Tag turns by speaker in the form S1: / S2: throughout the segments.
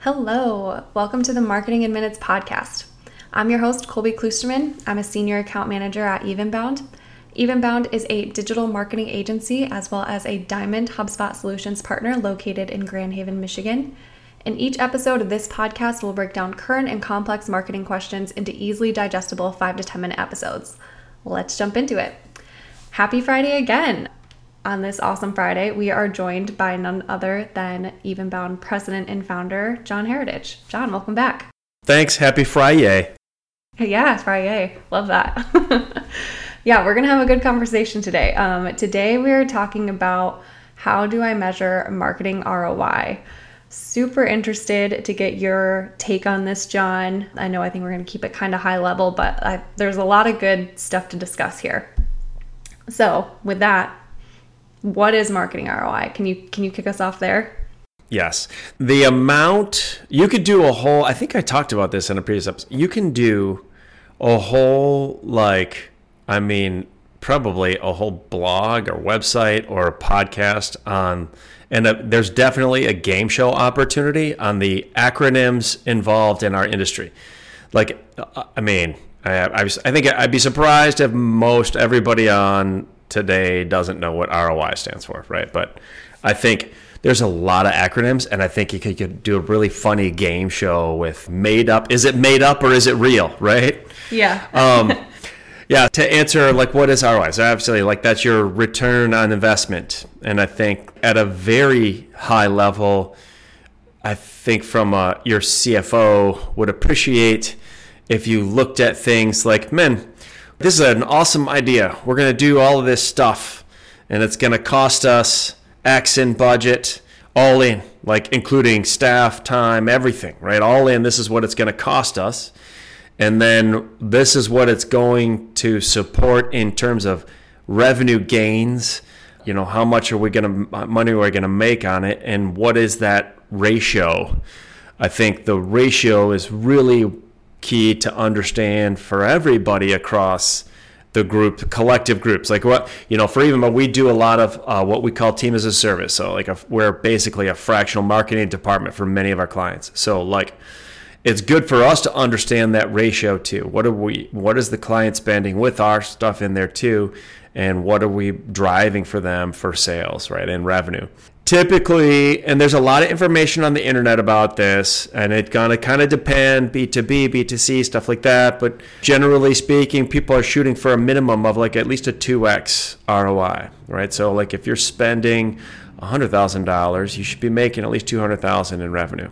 S1: Hello, welcome to the Marketing in Minutes podcast. I'm your host, Colby Klusterman. I'm a senior account manager at Evenbound. Evenbound is a digital marketing agency as well as a Diamond HubSpot Solutions partner located in Grand Haven, Michigan. In each episode of this podcast, we'll break down current and complex marketing questions into easily digestible 5 to 10 minute episodes. Let's jump into it. Happy Friday again! On this awesome Friday, we are joined by none other than Evenbound president and founder, John Heritage. John, welcome back.
S2: Thanks. Happy Friday.
S1: Yeah, Friday. Love that. yeah, we're going to have a good conversation today. Um, today, we're talking about how do I measure marketing ROI? Super interested to get your take on this, John. I know I think we're going to keep it kind of high level, but I, there's a lot of good stuff to discuss here. So, with that, what is marketing ROI? Can you can you kick us off there?
S2: Yes. The amount you could do a whole I think I talked about this in a previous episode. You can do a whole like I mean probably a whole blog or website or a podcast on and a, there's definitely a game show opportunity on the acronyms involved in our industry. Like uh, I mean, I, I, I think I'd be surprised if most everybody on today doesn't know what ROI stands for, right? But I think there's a lot of acronyms, and I think you could, you could do a really funny game show with made up. Is it made up or is it real, right?
S1: Yeah.
S2: um, yeah. To answer like what is ROI? So absolutely, like that's your return on investment, and I think at a very high level, I think from uh, your CFO would appreciate if you looked at things like, men, this is an awesome idea. We're going to do all of this stuff, and it's going to cost us X in budget, all in, like including staff, time, everything, right? All in. This is what it's going to cost us. And then this is what it's going to support in terms of revenue gains. You know, how much are we going to, uh, money are we going to make on it? And what is that ratio? I think the ratio is really key to understand for everybody across the group collective groups. Like what you know for Evenbound we do a lot of uh, what we call team as a service. So like a, we're basically a fractional marketing department for many of our clients. So like it's good for us to understand that ratio too. What are we what is the client spending with our stuff in there too? And what are we driving for them for sales right and revenue typically and there's a lot of information on the internet about this and it's gonna kind of depend b2b b2c stuff like that but generally speaking people are shooting for a minimum of like at least a 2x roi right? So like if you're spending $100000 you should be making at least 200000 in revenue.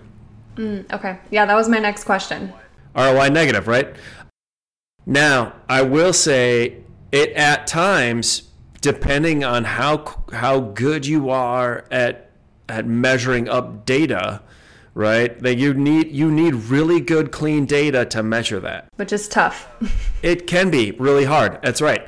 S1: Mm, okay. Yeah that was my next question.
S2: Roi negative right? Now i will say it at times depending on how how good you are at at measuring up data, right? That you need you need really good clean data to measure that.
S1: Which is tough.
S2: it can be really hard. That's right.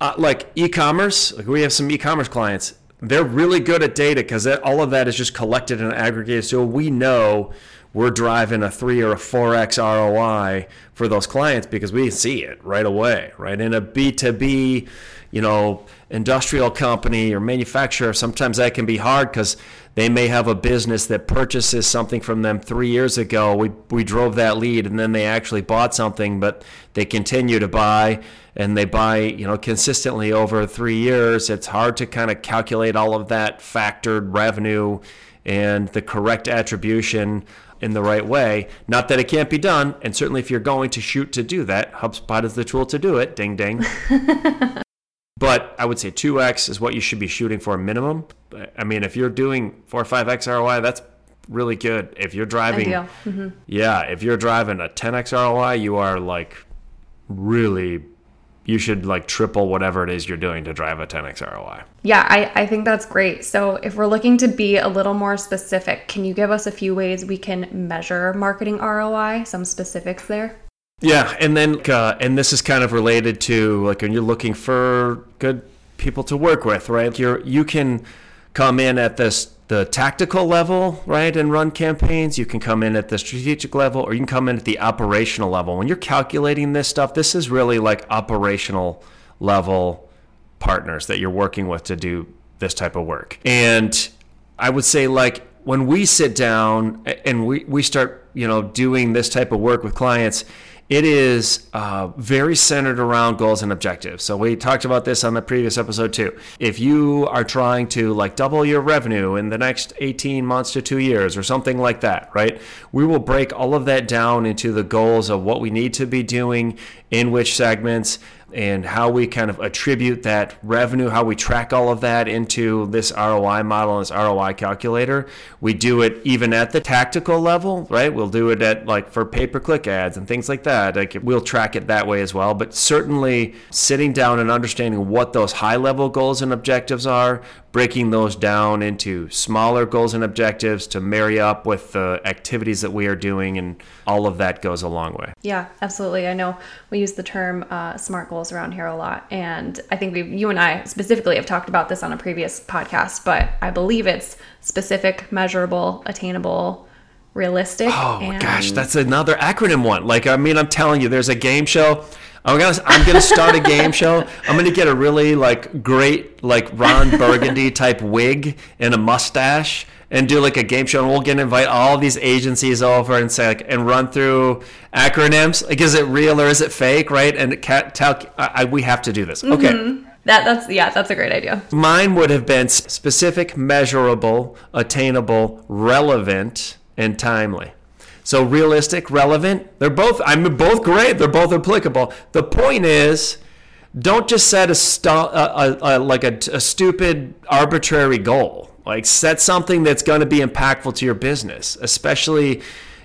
S2: Uh, like e-commerce, like we have some e-commerce clients. They're really good at data because all of that is just collected and aggregated. So we know we're driving a three or a four x ROI for those clients because we see it right away, right? In a B two B you know, industrial company or manufacturer, sometimes that can be hard because they may have a business that purchases something from them three years ago. We, we drove that lead and then they actually bought something, but they continue to buy and they buy, you know, consistently over three years. It's hard to kind of calculate all of that factored revenue and the correct attribution in the right way. Not that it can't be done, and certainly if you're going to shoot to do that, HubSpot is the tool to do it. Ding ding. But I would say 2x is what you should be shooting for minimum. I mean, if you're doing 4 or 5x ROI, that's really good. If you're driving, mm-hmm. yeah, if you're driving a 10x ROI, you are like really, you should like triple whatever it is you're doing to drive a 10x ROI.
S1: Yeah, I, I think that's great. So if we're looking to be a little more specific, can you give us a few ways we can measure marketing ROI, some specifics there?
S2: Yeah, and then uh, and this is kind of related to like when you're looking for good people to work with, right? You're you can come in at this the tactical level, right, and run campaigns. You can come in at the strategic level, or you can come in at the operational level. When you're calculating this stuff, this is really like operational level partners that you're working with to do this type of work. And I would say like when we sit down and we, we start, you know, doing this type of work with clients, it is uh, very centered around goals and objectives. So we talked about this on the previous episode too. If you are trying to like double your revenue in the next 18 months to two years or something like that, right? We will break all of that down into the goals of what we need to be doing in which segments and how we kind of attribute that revenue, how we track all of that into this ROI model, and this ROI calculator. We do it even at the tactical level, right? We'll do it at like for pay per click ads and things like that. Like we'll track it that way as well. But certainly sitting down and understanding what those high level goals and objectives are, breaking those down into smaller goals and objectives to marry up with the activities that we are doing, and all of that goes a long way.
S1: Yeah, absolutely. I know we use the term uh, SMART goals around here a lot, and I think we, you and I specifically have talked about this on a previous podcast, but I believe it's specific, measurable, attainable realistic.
S2: Oh and... gosh, that's another acronym one. Like I mean, I'm telling you, there's a game show. I'm gonna I'm gonna start a game show. I'm gonna get a really like great like Ron Burgundy type wig and a mustache and do like a game show and we'll get invite all these agencies over and say like and run through acronyms. Like is it real or is it fake, right? And tell I, I, we have to do this. Okay. Mm-hmm.
S1: That that's yeah, that's a great idea.
S2: Mine would have been specific, measurable, attainable, relevant, and timely. So realistic, relevant, they're both I'm both great. They're both applicable. The point is don't just set a, a, a, a like a stupid arbitrary goal. Like set something that's going to be impactful to your business, especially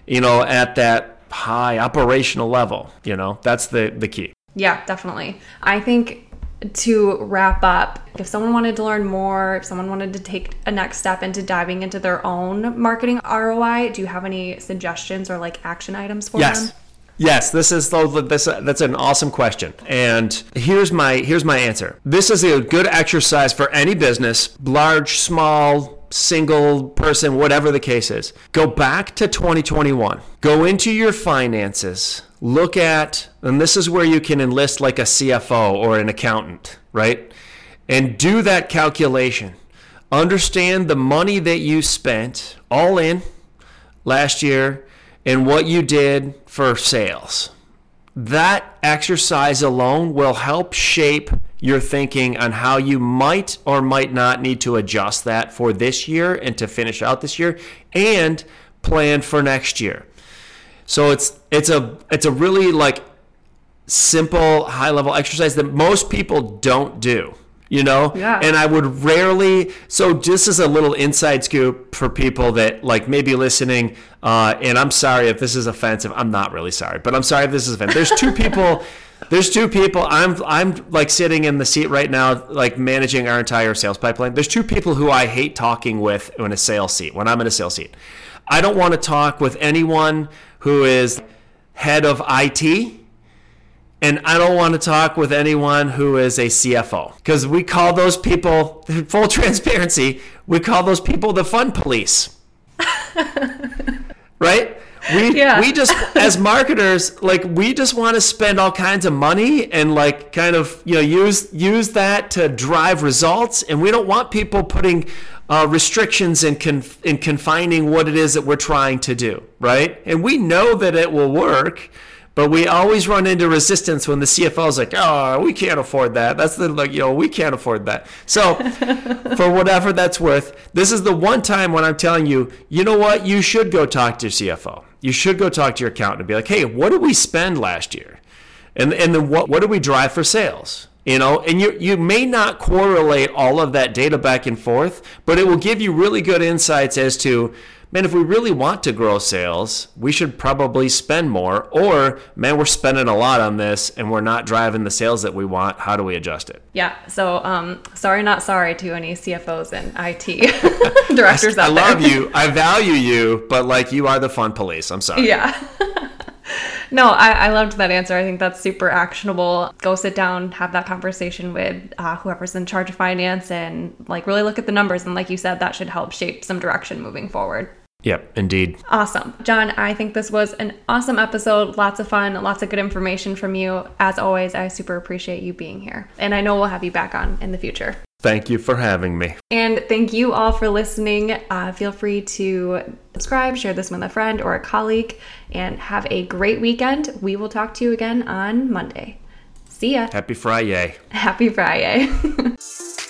S2: you know at that high operational level, you know. That's the the key.
S1: Yeah, definitely. I think to wrap up, if someone wanted to learn more, if someone wanted to take a next step into diving into their own marketing ROI, do you have any suggestions or like action items for
S2: yes.
S1: them?
S2: Yes, this is this that's an awesome question. And here's my here's my answer. This is a good exercise for any business, large, small, single person, whatever the case is. Go back to 2021. Go into your finances look at, and this is where you can enlist like a CFO or an accountant, right? And do that calculation. Understand the money that you spent all in last year and what you did for sales. That exercise alone will help shape your thinking on how you might or might not need to adjust that for this year and to finish out this year and plan for next year. So it's it's a it's a really like simple high level exercise that most people don't do you know?
S1: Yeah.
S2: and i would rarely so just as a little inside scoop for people that like maybe listening uh, and i'm sorry if this is offensive. I'm not really sorry but i'm sorry if this is offensive. There's two people there's two people i'm i'm like sitting in the seat right now like managing our entire sales pipeline. There's two people who i hate talking with in a sales seat when i'm in a sales seat. I don't want to talk with anyone who is head of IT. And I don't want to talk with anyone who is a CFO because we call those people, full transparency, we call those people the fun police. right? We, yeah. we just, as marketers, like we just want to spend all kinds of money and like kind of, you know, use, use that to drive results. And we don't want people putting uh, restrictions and, conf- and confining what it is that we're trying to do, right? And we know that it will work, but we always run into resistance when the CFO is like, "Oh, we can't afford that." That's the like, you know, we can't afford that. So, for whatever that's worth, this is the one time when I'm telling you, you know what, you should go talk to your CFO. You should go talk to your accountant and be like, "Hey, what did we spend last year?" And and then what what did we drive for sales? you know and you you may not correlate all of that data back and forth but it will give you really good insights as to man if we really want to grow sales we should probably spend more or man we're spending a lot on this and we're not driving the sales that we want how do we adjust it
S1: yeah so um sorry not sorry to any cfos and it directors
S2: I,
S1: out
S2: I love you i value you but like you are the fun police i'm sorry
S1: yeah no, I, I loved that answer. I think that's super actionable. Go sit down, have that conversation with uh, whoever's in charge of finance, and like really look at the numbers. And like you said, that should help shape some direction moving forward.
S2: Yep, indeed.
S1: Awesome. John, I think this was an awesome episode. Lots of fun, lots of good information from you. As always, I super appreciate you being here. And I know we'll have you back on in the future.
S2: Thank you for having me.
S1: And thank you all for listening. Uh, feel free to subscribe, share this with a friend or a colleague, and have a great weekend. We will talk to you again on Monday. See ya.
S2: Happy Friday.
S1: Happy Friday.